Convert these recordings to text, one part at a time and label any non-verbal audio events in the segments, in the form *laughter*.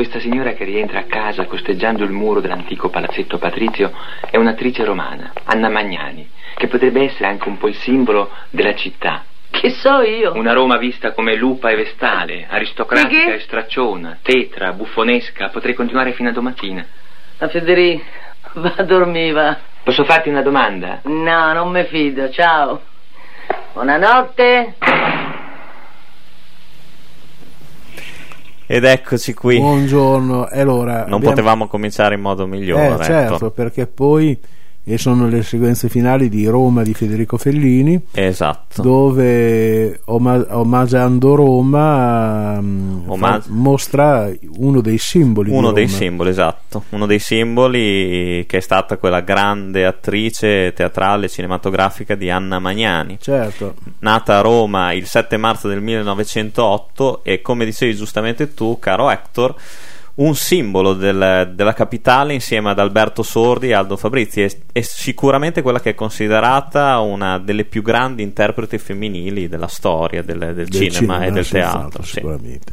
Questa signora che rientra a casa costeggiando il muro dell'antico palazzetto patrizio è un'attrice romana, Anna Magnani, che potrebbe essere anche un po' il simbolo della città. Che so io? Una Roma vista come lupa e vestale, aristocratica e stracciona, tetra, buffonesca, potrei continuare fino a domattina. La Federica, va a dormire, va. Posso farti una domanda? No, non mi fido, ciao. Buonanotte. Ed eccoci qui. Buongiorno. E allora, Non abbiamo- potevamo cominciare in modo migliore. Eh, ecco. certo, perché poi e sono le sequenze finali di Roma di Federico Fellini, Esatto. dove oma- omaggiando Roma mm, Omag- mostra uno dei simboli Uno dei simboli, esatto. Uno dei simboli che è stata quella grande attrice teatrale cinematografica di Anna Magnani. Certo, Nata a Roma il 7 marzo del 1908 e come dicevi giustamente tu, caro Hector, un simbolo del- della capitale insieme ad Alberto Sordi e Aldo Fabrizi è, è sicuramente quella che è considerata una delle più grandi interpreti femminili della storia del, del del cinema, e del teatro. sì. sicuramente.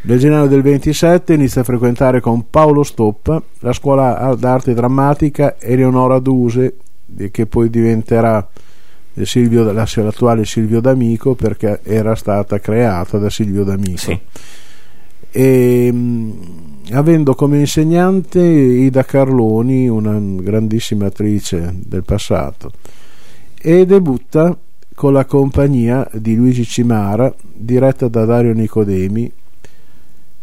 Nel gennaio del 27 inizia a frequentare con Paolo Stoppa la scuola d'arte drammatica Eleonora Duse, che poi diventerà eh, Silvio, la- l'attuale Silvio D'Amico perché era stata creata da Silvio D'Amico. Sì. E, mh, avendo come insegnante Ida Carloni, una grandissima attrice del passato, e debutta con la compagnia di Luigi Cimara, diretta da Dario Nicodemi.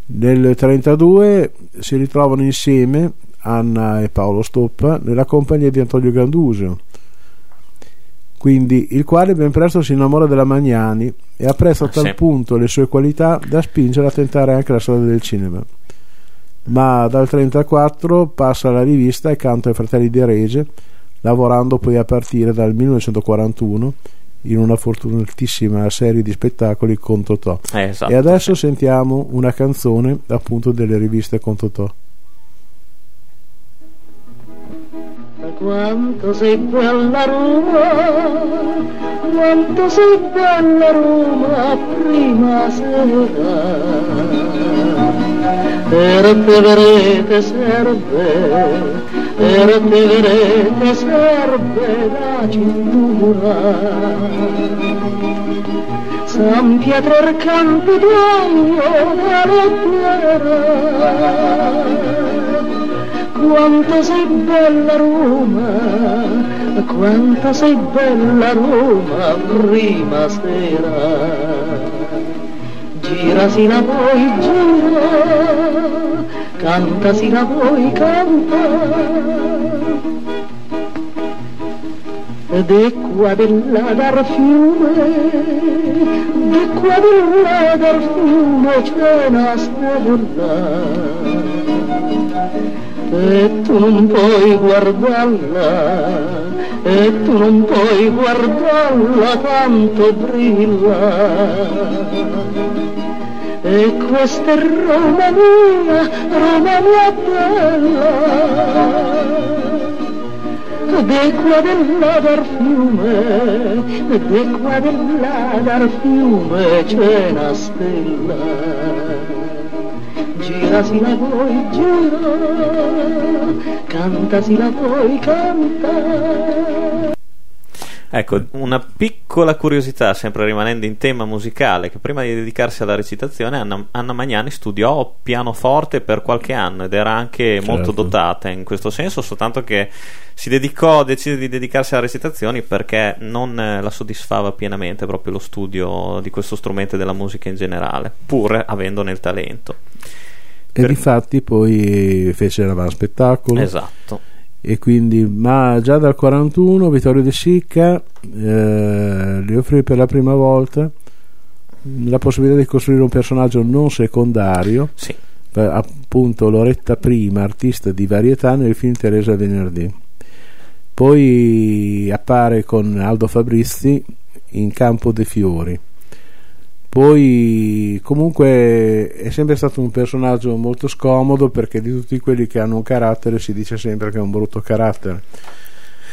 Nel 1932 si ritrovano insieme Anna e Paolo Stoppa nella compagnia di Antonio Gandusio, quindi il quale ben presto si innamora della Magnani e apprezza a Ah, tal sì. punto le sue qualità da spingere a tentare anche la strada del cinema. Ma dal 1934 passa alla rivista e canta ai Fratelli di Rege, lavorando poi a partire dal 1941 in una fortunatissima serie di spettacoli con Totò. Eh, esatto, e adesso sì. sentiamo una canzone appunto delle riviste con Totò. Quanto sei bella Roma, quanto sei bella Roma prima sera. Per te verete serve, per te verete serve la cintura. San Pietro il Campidoglio dalla quanto sei bella Roma, quanto sei bella Roma prima sera. Gira si la vuoi gira, canta si la vuoi canta. De qua di là dal fiume, di qua di là dal fiume c'è una stella e tu non puoi guardarla, e tu non puoi guardarla tanto brilla. E questa è Roma mia, Roma mia bella. De qua del là dal fiume, de qua del là dal fiume c'è una stella gira si la vuoi gira, canta si la vuoi canta. Ecco, una piccola curiosità, sempre rimanendo in tema musicale, che prima di dedicarsi alla recitazione Anna, Anna Magnani studiò pianoforte per qualche anno ed era anche molto Certo. dotata in questo senso, soltanto che si dedicò, decise di dedicarsi alle recitazioni perché non eh, la soddisfava pienamente proprio lo studio di questo strumento e della musica in generale, pur avendone il talento. E Per- difatti poi fece l'avanspettacolo Esatto. e quindi ma già dal 41 Vittorio De Sica eh, gli offrì per la prima volta la possibilità di costruire un personaggio non secondario Sì. appunto Loretta Prima artista di varietà nel film Teresa Venerdì poi appare con Aldo Fabrizi in Campo dei Fiori poi comunque è sempre stato un personaggio molto scomodo perché di tutti quelli che hanno un carattere si dice sempre che è un brutto carattere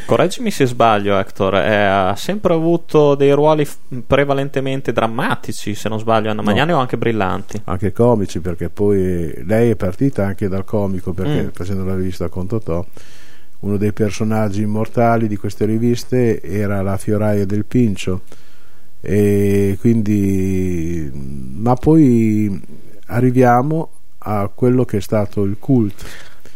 Correggimi se sbaglio, Hector. eh, ha sempre avuto dei ruoli f- prevalentemente drammatici, se non sbaglio, Anna No. Magnani o anche brillanti. anche comici perché poi lei è partita anche dal comico perché Mm. facendo la rivista con Totò uno dei personaggi immortali di queste riviste era la fioraia del Pincio e quindi ma poi arriviamo a quello che è stato il cult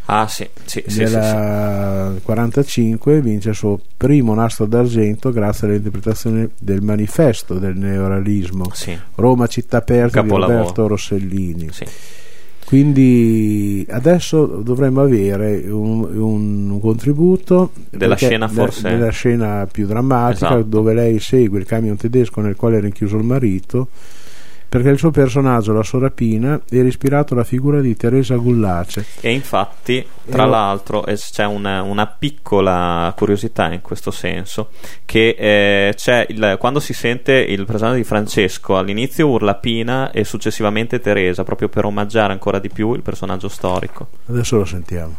Ah, sì, sì, sì, sì, sì. nel 45 vince il suo primo nastro d'argento grazie all'interpretazione del manifesto del neorealismo Sì, Roma città aperta di Capolavoro. Roberto Rossellini sì. Quindi adesso dovremmo avere un, un- un contributo Della scena forse- della scena più drammatica Esatto. dove lei segue il camion tedesco nel quale è rinchiuso il marito perché il suo personaggio, la sua rapina, era ispirato alla figura di Teresa Gullace E infatti, tra Eh, l'altro, c'è una, una piccola curiosità in questo senso, che eh, c'è il- quando si sente il personaggio di Francesco, all'inizio urla Pina e successivamente Teresa, proprio per omaggiare ancora di più il personaggio storico. adesso lo sentiamo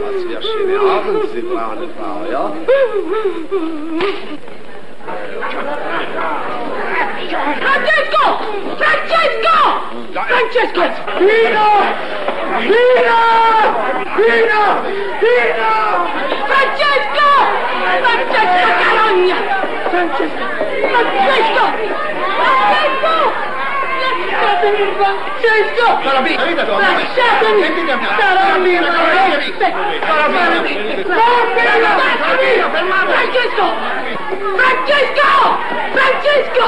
Lass wir schöne Abend, Sie braune Frau, ja? Francesco! Francesco! Francesco! Pino! Pino! Pino! Pino! Francesco! Francesco Carogna! Francesco! Francesco! Francesco! Lasciatemi, Francesco! Carabina, Lasciatemi! Sentite, Carogna! Carabina, Lasciatemi! Francesco! Francesco! Francesco!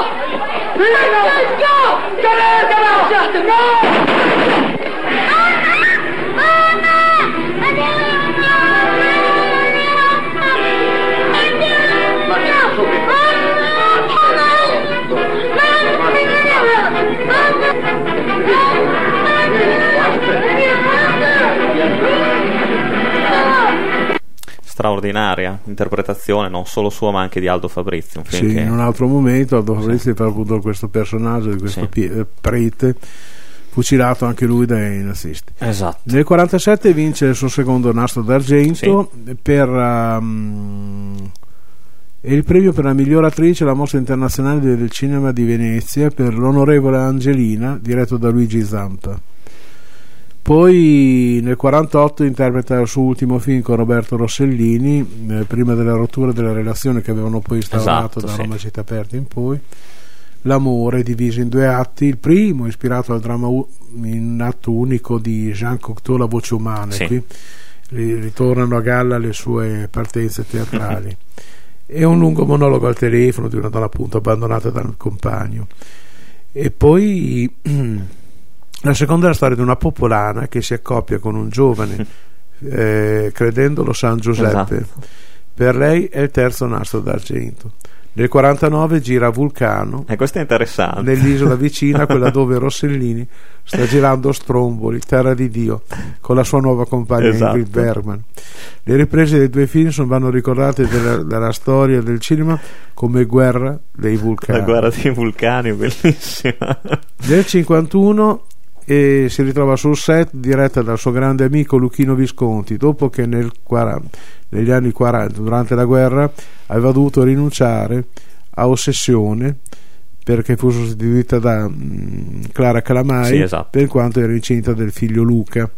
Francesco! Teletelo! Lasciatemi! Straordinaria interpretazione, non solo sua ma anche di Aldo Fabrizio. Un Sì, che- in un altro momento Aldo Fabrizio ha avuto questo personaggio di questo Sì. pie- eh, prete fucilato anche lui dai nazisti Esatto. Nel 47 vince il suo secondo nastro d'argento per um, e il premio per la miglior attrice alla Mostra Internazionale del Cinema di Venezia per l'onorevole Angelina, diretto da Luigi Zampa. Poi nel 48 interpreta il suo ultimo film con Roberto Rossellini, eh, prima della rottura della relazione che avevano poi instaurato Esatto, da sì. Roma Città Aperta in poi. L'amore diviso in due atti, il primo ispirato al dramma u- in atto unico di Jean Cocteau La voce umana, Sì. qui ri- ritornano a galla le sue partenze teatrali. e un lungo monologo al telefono di una donna appunto abbandonata dal compagno. E poi *clears throat* la seconda è la storia di una popolana che si accoppia con un giovane *laughs* eh, credendolo San Giuseppe. Esatto. Per lei è il terzo nastro d'argento. Nel 49 gira Vulcano, E questo è interessante. nell'isola *laughs* vicina, quella dove Rossellini sta girando Stromboli, Terra di Dio, con la sua nuova compagna Esatto. Ingrid Bergman. Le riprese dei due film sono- vanno ricordate della, della storia del cinema come Guerra dei Vulcani. La guerra dei vulcani, bellissima. Nel 51 eh, si ritrova sul set diretta dal suo grande amico Luchino Visconti, dopo che nel 40 negli anni 40, durante la guerra, aveva dovuto rinunciare a Ossessione perché fu sostituita da mm, Clara Calamai Sì, esatto. per quanto era incinta del figlio Luca.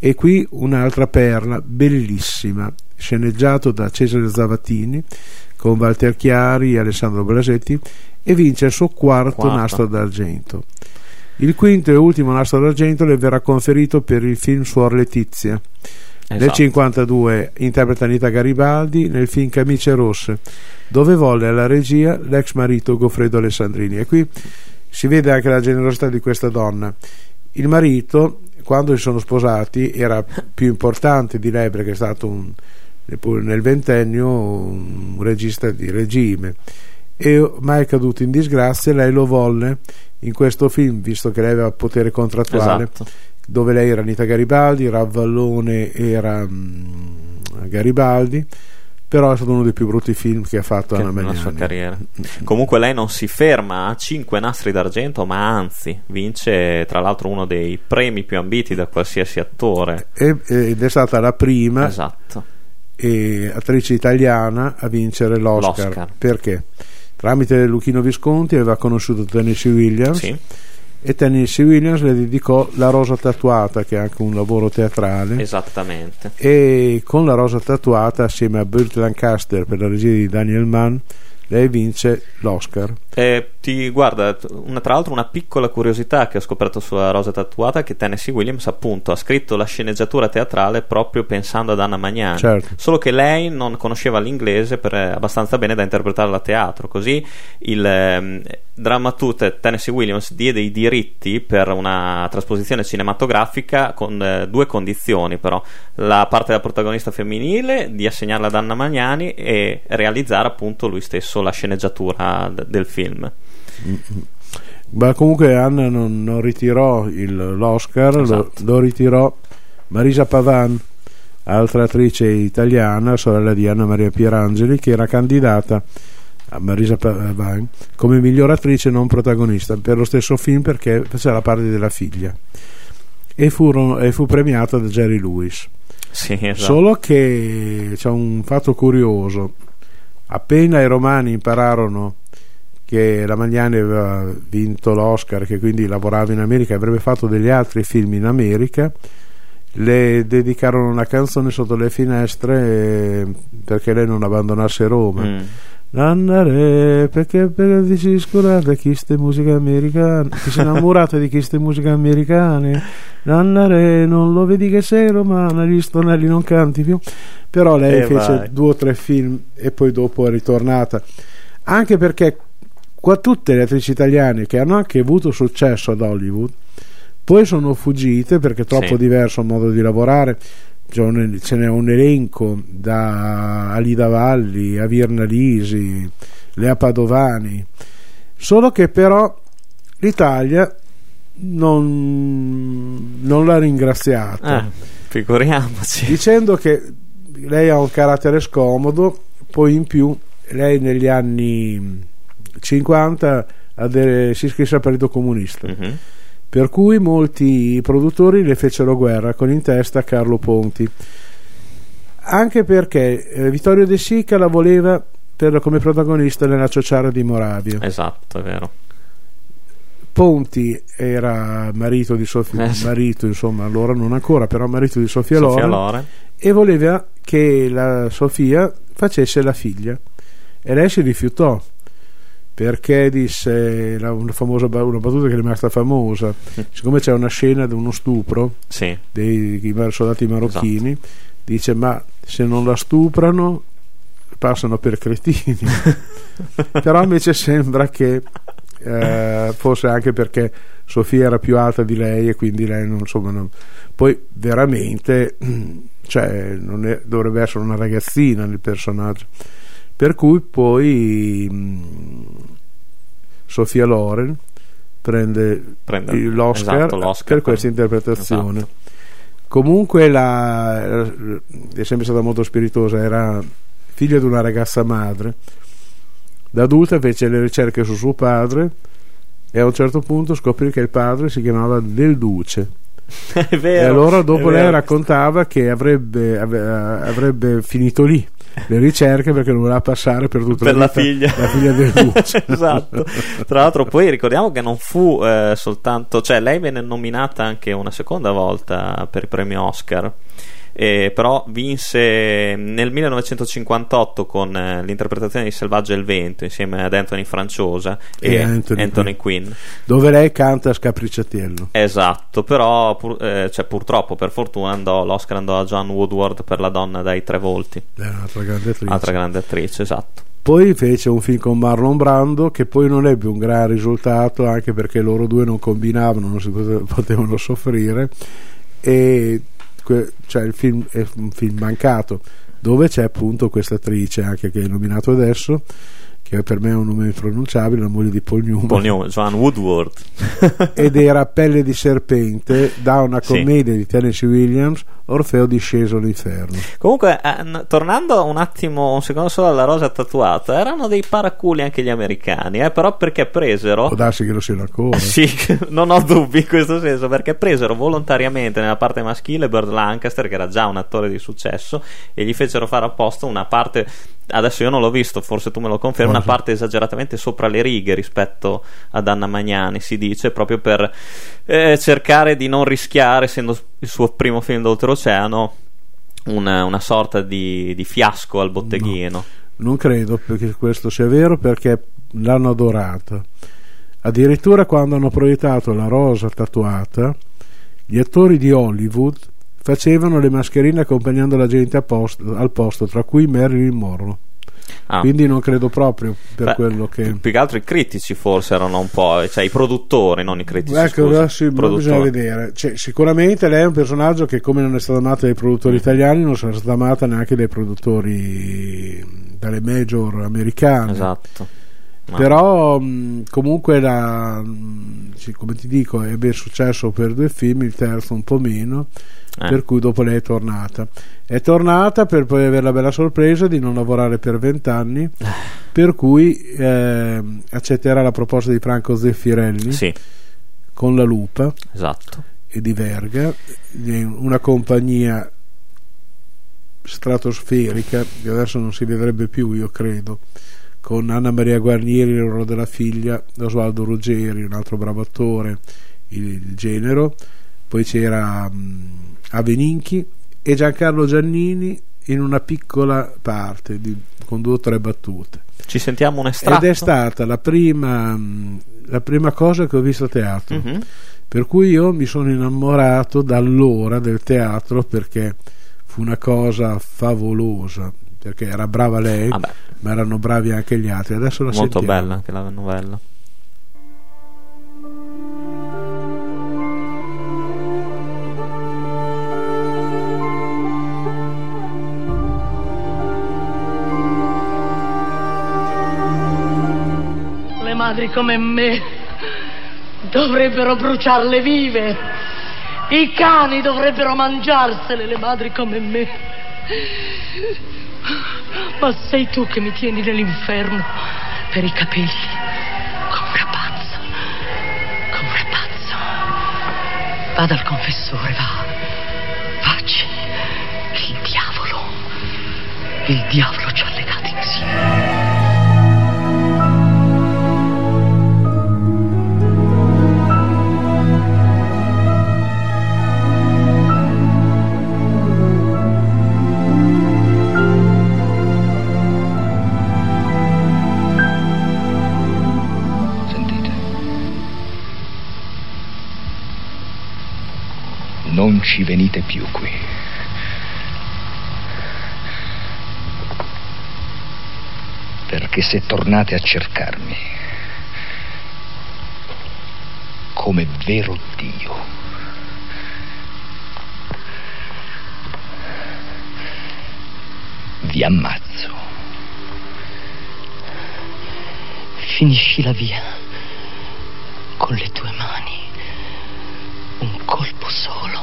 E qui un'altra perla bellissima, sceneggiato da Cesare Zavattini con Walter Chiari e Alessandro Blasetti e vince il suo quarto Quarto. nastro d'argento. Il quinto e ultimo nastro d'argento le verrà conferito per il film Suor Letizia, Nel Esatto. 52 interpreta Anita Garibaldi nel film Camicie Rosse, dove volle alla regia l'ex marito Goffredo Alessandrini. E qui si vede anche la generosità di questa donna. Il marito, quando si sono sposati, era più importante di lei perché è stato un, nel ventennio un regista di regime e mai caduto in disgrazia lei lo volle in questo film visto che lei aveva potere contrattuale Esatto. dove lei era Anita Garibaldi, Ravallone era mm, Garibaldi, però è stato uno dei più brutti film che ha fatto che Anna nella Magnani. sua carriera. Comunque lei non si ferma a 5 nastri d'argento, ma anzi vince tra l'altro uno dei premi più ambiti da qualsiasi attore. Ed è stata la prima Esatto. attrice italiana a vincere l'Oscar. L'Oscar. Perché? Tramite Luchino Visconti aveva conosciuto Tennessee Williams Sì, e Tennessee Williams le dedicò La Rosa Tatuata, che è anche un lavoro teatrale. esattamente. e con la rosa tatuata assieme a Burt Lancaster per la regia di Daniel Mann lei vince l'Oscar Eh, ti guarda, una- tra l'altro una piccola curiosità che ho scoperto sulla rosa tatuata è che Tennessee Williams appunto ha scritto la sceneggiatura teatrale proprio pensando ad Anna Magnani. Certo. Solo che lei non conosceva l'inglese per, eh, abbastanza bene da interpretarla a teatro, così il ehm, drammatute Tennessee Williams diede i diritti per una trasposizione cinematografica con eh, due condizioni però, la parte della protagonista femminile di assegnarla ad Anna Magnani e realizzare appunto lui stesso la sceneggiatura d- del film. ma comunque Anna non, non ritirò il- l'Oscar lo- Esatto. lo, ritirò Marisa Pavan altra attrice italiana sorella di Anna Maria Pierangeli che era candidata a Marisa Pavan come miglior attrice non protagonista per lo stesso film perché faceva la parte della figlia e, furono- e fu premiata da Jerry Lewis Sì, esatto. Solo che c'è un fatto curioso. Appena i romani impararono che la Magliani aveva vinto l'Oscar, che quindi lavorava in America e avrebbe fatto degli altri film in America, le dedicarono una canzone sotto le finestre eh, perché lei non abbandonasse Roma. Mm. Andare perché per dici scusate chi ste musiche americane si è innamorata di chi ste musiche americane Andare non lo vedi che sei romana gli stonelli non canti più però lei E fece vai. due o tre film e poi dopo è ritornata anche perché qua tutte le attrici italiane che hanno anche avuto successo ad Hollywood poi sono fuggite perché è troppo Sì. diverso il modo di lavorare ce n'è un elenco da Alida Valli a Virna Lisi Lea Padovani solo che però l'Italia non, non l'ha ringraziata Eh, figuriamoci. dicendo che lei ha un carattere scomodo, poi in più lei negli anni 50 adere- si iscrisse al Partito Comunista, Mhm. Per cui molti produttori le fecero guerra con in testa Carlo Ponti. Anche perché eh, Vittorio De Sica la voleva per- come protagonista nella Ciociara di Moravia. Esatto, è vero. Ponti era marito di Sofia, Eh marito insomma allora non ancora, però marito di Sofia, Sofia Loren. Loren. e voleva che la Sofia facesse la figlia e lei si rifiutò perché disse la- una, famosa, una battuta che è rimasta famosa? *laughs* Siccome c'è una scena di uno stupro Sì, dei, dei soldati marocchini Esatto. dice ma se non la stuprano passano per cretini. *laughs* Però invece sembra che eh, fosse anche perché Sofia era più alta di lei e quindi lei non, insomma non- poi veramente cioè, non è- dovrebbe essere una ragazzina nel personaggio per cui poi mh, Sofia Loren prende, Prende l'Oscar, esatto, l'Oscar per questa interpretazione. esatto. comunque la- è sempre stata molto spiritosa era figlia di una ragazza madre. Da adulta fece le ricerche su suo padre e a un certo punto scoprì che il padre si chiamava Del Duce *laughs* vero. e allora dopo lei raccontava che avrebbe, avrebbe finito lì le ricerche perché non voleva passare per tutta per la, la figlia, la figlia del Duce *laughs* esatto. Tra l'altro, poi ricordiamo che non fu eh, soltanto, cioè, lei venne nominata anche una seconda volta per il premio Oscar. Eh, però vinse nel 1958 con eh, l'interpretazione di Selvaggio e il vento insieme ad Anthony Franciosa e, E Anthony, Anthony Quinn. dove lei canta Scapricciatiello. Esatto, però pur- eh, cioè, purtroppo per fortuna andò, l'Oscar andò a John Woodward per la donna dai tre volti, È un'altra grande attrice. altra grande attrice, esatto. Poi fece un film con Marlon Brando che poi non ebbe un gran risultato anche perché loro due non combinavano, non si pote- potevano soffrire e que- cioè il film è un film mancato dove c'è appunto questa attrice anche che è nominato adesso che per me è un nome impronunciabile, la moglie di Paul Newman, Paul Newman, Joan Woodward. *laughs* ed era Pelle di serpente da una Sì. commedia di Tennessee Williams, Orfeo disceso all'inferno. Comunque, eh, tornando un attimo, un secondo solo alla rosa tatuata, erano dei paraculi anche gli americani, eh, però perché presero... Può darsi che lo siano ancora. Sì, *laughs* non ho dubbi in questo senso, perché presero volontariamente nella parte maschile Bird Lancaster, che era già un attore di successo, e gli fecero fare apposta una parte, adesso io non l'ho visto, forse tu me lo confermi, una parte esageratamente sopra le righe rispetto ad Anna Magnani, si dice, proprio per eh, cercare di non rischiare, essendo il suo primo film d'oltreoceano, una, una sorta di, di fiasco al botteghino. Non credo che questo sia vero perché l'hanno adorata. Addirittura quando hanno proiettato la rosa tatuata, gli attori di Hollywood facevano le mascherine accompagnando la gente posto- al posto, tra cui Marilyn Monroe. Ah. Quindi non credo proprio per Beh, quello che... più che altro i critici forse erano un po', cioè i produttori, non i critici. Ecco, scusa, sì, bisogna vedere. Cioè, sicuramente lei è un personaggio che, come non è stata amata dai produttori italiani, non sarà stata amata neanche dai produttori dalle major americane. Esatto. Però mh, comunque la, mh, sì, come ti dico ebbe successo per due film, il terzo un po' meno, eh. per cui dopo lei è tornata. È tornata per poi avere la bella sorpresa di non lavorare per vent'anni, per cui eh, accetterà la proposta di Franco Zeffirelli Sì, con la lupa esatto. e di Verga, una compagnia stratosferica che adesso non si vedrebbe più, io credo, con Anna Maria Guarnieri nel ruolo della figlia, Osvaldo Ruggeri, un altro bravo attore, il, genero, poi c'era mh, Aveninchi e Giancarlo Giannini in una piccola parte di- con due o tre battute. Ci sentiamo un estratto. Ed è stata la prima, la prima cosa che ho visto a teatro. Mhm. Per cui io mi sono innamorato da allora del teatro perché fu una cosa favolosa. Perché era brava lei, Vabbè, ma erano bravi anche gli altri. Adesso la molto sentiamo. bella anche la novella. Le madri come me dovrebbero bruciarle vive. I cani dovrebbero mangiarsele, le madri come me. Ma sei tu che mi tieni nell'inferno per i capelli. Come una pazza. Come una pazza. Vada al confessore, va. Vacci. Il diavolo. Il diavolo Non ci venite più qui. Perché se tornate a cercarmi, come vero Dio, vi ammazzo. Finiscila via con le tue mani. Un colpo solo.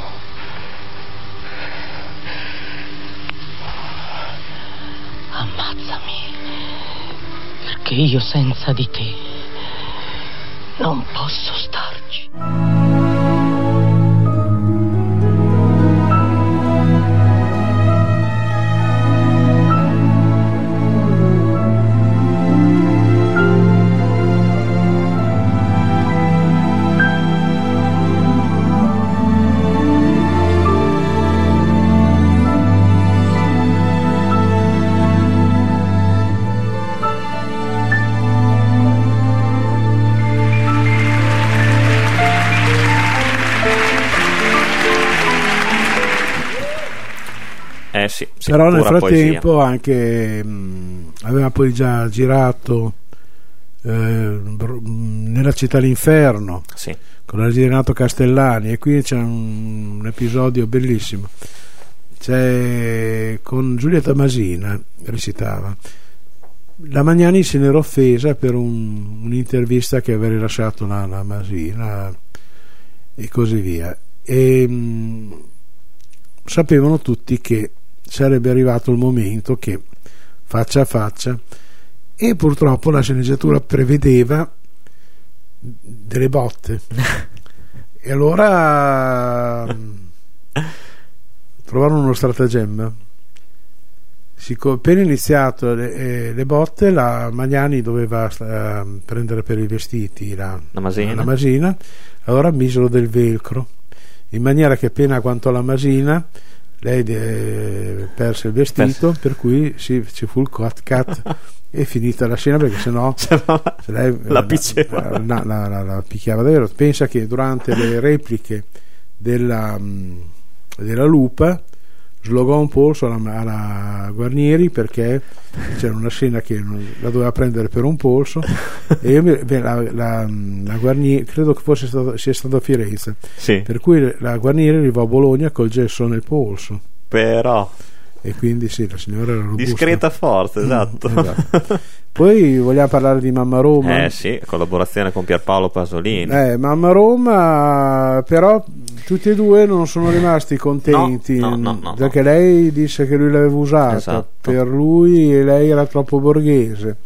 Ammazzami. Perché io senza di te non posso starci. Però nel frattempo poesia. anche mh, aveva poi già girato eh, nella città l'inferno Sì. con la regia di Renato Castellani e qui c'è un, un episodio bellissimo c'è con Giulietta Masina recitava la Magnani se n'era offesa per un- un'intervista che aveva rilasciato la, la Masina e così via e mh, sapevano tutti che sarebbe arrivato il momento che faccia a faccia e purtroppo la sceneggiatura prevedeva delle botte. *laughs* E allora trovarono uno stratagemma. Appena iniziato le, eh, le botte la Magnani doveva eh, prendere per i vestiti la, La Masina. la Masina. Allora misero del velcro in maniera che appena quanto alla Masina lei eh, perse il vestito per cui sì, ci fu il cut cut *laughs* e finita la scena perché sennò *laughs* Se no, se lei la eh, picchiava. la, la- la- la picchiava davvero pensa che durante le repliche della, mh, della lupa slogò un polso alla, alla Guarnieri perché c'era una scena che la doveva prendere per un polso. E io mi- beh, la, la- la Guarnieri credo che fosse stato, sia stato a Firenze. Sì, per cui la Guarnieri arrivò a Bologna col gesso nel polso. Però e quindi sì la signora era robusta discreta forte, esatto. Mm, esatto. poi vogliamo parlare di Mamma Roma Eh sì, collaborazione con Pierpaolo Pasolini. Eh, Mamma Roma, però tutti e due non sono rimasti contenti No, no, no, no, perché lei disse che lui l'aveva usata Esatto. per lui e lei era troppo borghese.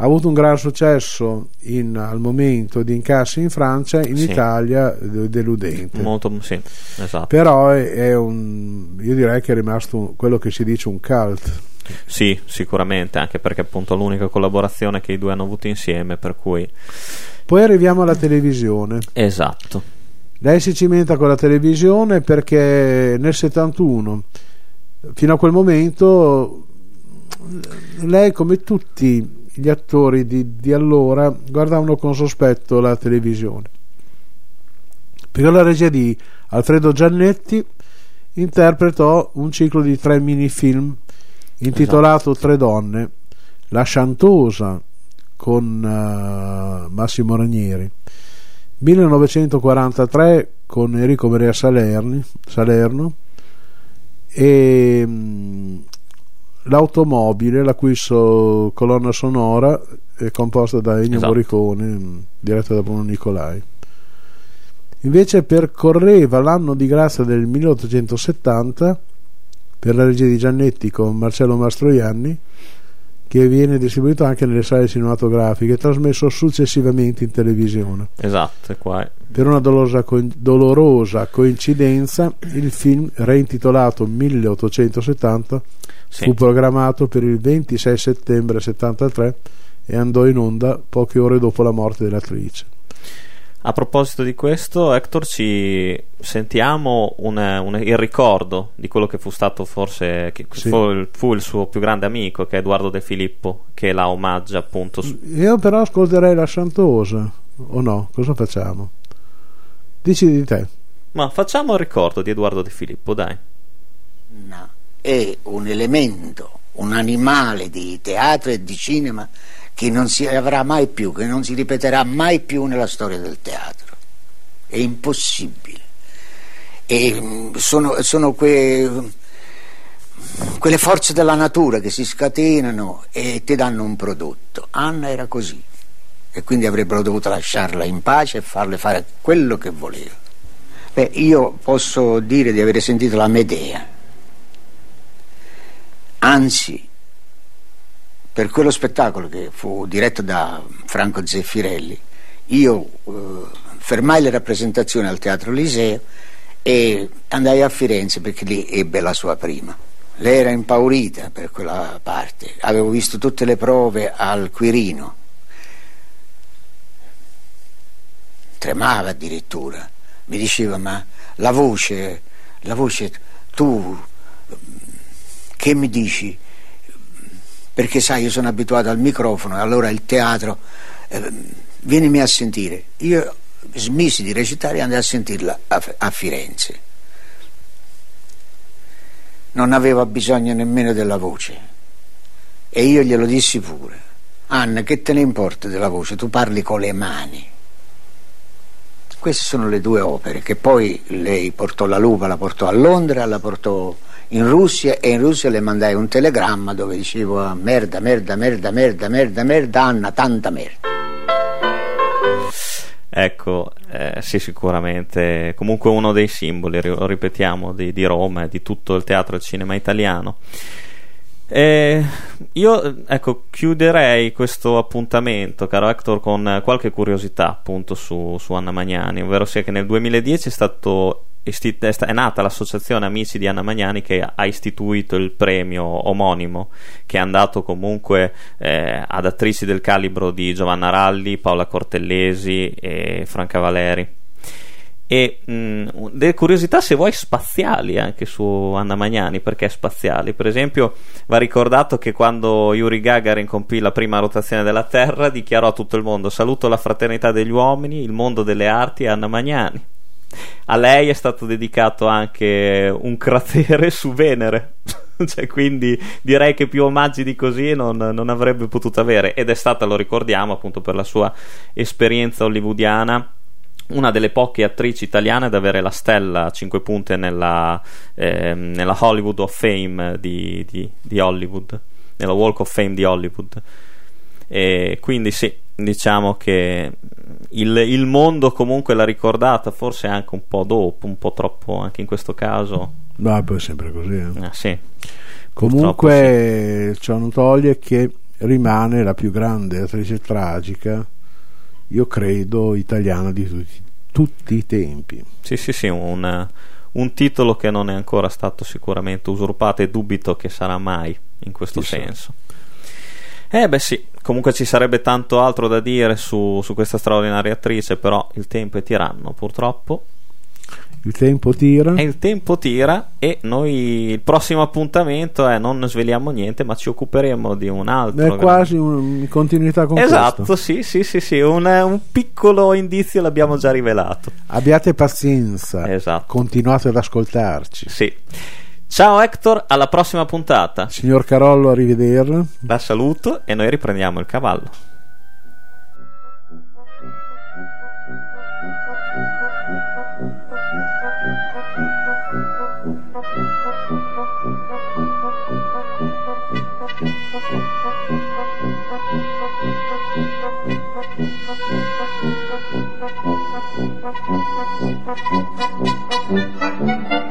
Ha avuto un gran successo in- al momento di incassi in Francia, in Sì. Italia de- deludente. Molto, sì, esatto. Però è, è un, io direi che è rimasto un- quello che si dice un cult. Sì, sicuramente, anche perché appunto è l'unica collaborazione che i due hanno avuto insieme, per cui... Poi arriviamo alla televisione. Esatto. Lei si cimenta con la televisione perché nel 71, fino a quel momento, lei come tutti gli attori di, di allora guardavano con sospetto la televisione. Per la regia di Alfredo Giannetti interpretò un ciclo di tre minifilm intitolato Tre donne, La Sciantosa con eh, Massimo Ranieri, 1943 con Enrico Maria Salerni, Salerno e mm, L'automobile, la cui so- colonna sonora è composta da Ennio Esatto. Morricone, mm, diretta da Bruno Nicolai. Invece percorreva l'anno di grazia del 1870 per la regia di Giannetti con Marcello Mastroianni che viene distribuito anche nelle sale cinematografiche e trasmesso successivamente in televisione. Esatto, qua è- Per una dolorosa, dolorosa coincidenza, il film, reintitolato 1870, sì. fu programmato per il 26 settembre 73 e andò in onda poche ore dopo la morte dell'attrice. A proposito di questo, Hector, ci sentiamo un- un- il ricordo di quello che fu stato forse che Sì. fu, il- fu il suo più grande amico, che è Edoardo De Filippo, che la omaggia appunto. su- Io però ascolterei la Santosa, o no? Cosa facciamo? Dici di te. Ma facciamo il ricordo di Edoardo De Filippo, dai. donna è un elemento, un animale di teatro e di cinema che non si avrà mai più, che non si ripeterà mai più nella storia del teatro. È impossibile. E mm, sono, sono que- quelle forze della natura che si scatenano e ti danno un prodotto. Anna era così e quindi avrebbero dovuto lasciarla in pace e farle fare quello che voleva. Beh, io posso dire di avere sentito la Medea, anzi, per quello spettacolo che fu diretto da Franco Zeffirelli, io eh, fermai le rappresentazioni al Teatro Liseo e andai a Firenze perché lì ebbe la sua prima. Lei era impaurita per quella parte, avevo visto tutte le prove al Quirino, tremava addirittura, mi diceva ma la voce, la voce, tu che mi dici? Perché sai, io sono abituato al microfono allora il teatro, eh, vienimi a sentire. Io smisi di recitare e andai a sentirla a, a Firenze. non aveva bisogno nemmeno della voce. E io glielo dissi pure. Anna, che te ne importa della voce? Tu parli con le mani. Queste sono le due opere che poi lei portò la lupa, la portò a Londra, la portò in Russia e in Russia le mandai un telegramma dove dicevo ah, merda, merda, merda, merda, merda, merda, Anna, tanta merda. Ecco, eh, sì, sicuramente. Comunque uno dei simboli, lo ripetiamo, di, di Roma e di tutto il teatro e il cinema italiano. Eh, io ecco, chiuderei questo appuntamento, caro Hector, con qualche curiosità appunto su, su Anna Magnani, ovvero sia che nel 2010 è stato è nata l'associazione Amici di Anna Magnani che ha istituito il premio omonimo che è andato comunque eh, ad attrici del calibro di Giovanna Ralli, Paola Cortellesi e Franca Valeri e mh, delle curiosità se vuoi spaziali anche su Anna Magnani perché spaziali per esempio va ricordato che quando Yuri Gagarin compì la prima rotazione della Terra dichiarò a tutto il mondo saluto la fraternità degli uomini il mondo delle arti e Anna Magnani. A lei è stato dedicato anche un cratere su Venere. *laughs* Cioè, quindi direi che più omaggi di così non, non avrebbe potuto avere. Ed è stata lo ricordiamo appunto per la sua esperienza hollywoodiana una delle poche attrici italiane ad avere la stella a 5 punte nella, eh, nella Hollywood of Fame di, di, di, Hollywood, nella Walk of Fame di Hollywood. E quindi sì, diciamo che il, il, mondo comunque l'ha ricordata, forse anche un po' dopo, un po' troppo anche in questo caso. No, poi è sempre così. Eh. Ah, sì. Comunque sì. ciò non toglie che rimane la più grande attrice tragica io credo, italiana di tutti, tutti i tempi. Sì, sì, sì, un, un, titolo che non è ancora stato sicuramente usurpato e dubito che sarà mai in questo sì, senso. Eh beh sì, comunque ci sarebbe tanto altro da dire su, su questa straordinaria attrice, però il tempo è tiranno purtroppo. Il tempo tira. E il tempo tira e noi il prossimo appuntamento è non sveliamo niente, ma ci occuperemo di un altro. È quasi in continuità con esatto, questo. sì, sì, sì, sì. Un, un, piccolo indizio l'abbiamo già rivelato. Abbiate pazienza. Esatto. Continuate ad ascoltarci. Sì. Ciao Hector, alla prossima puntata. Signor Carollo, arrivederla. La saluto e noi riprendiamo il cavallo. Thank you.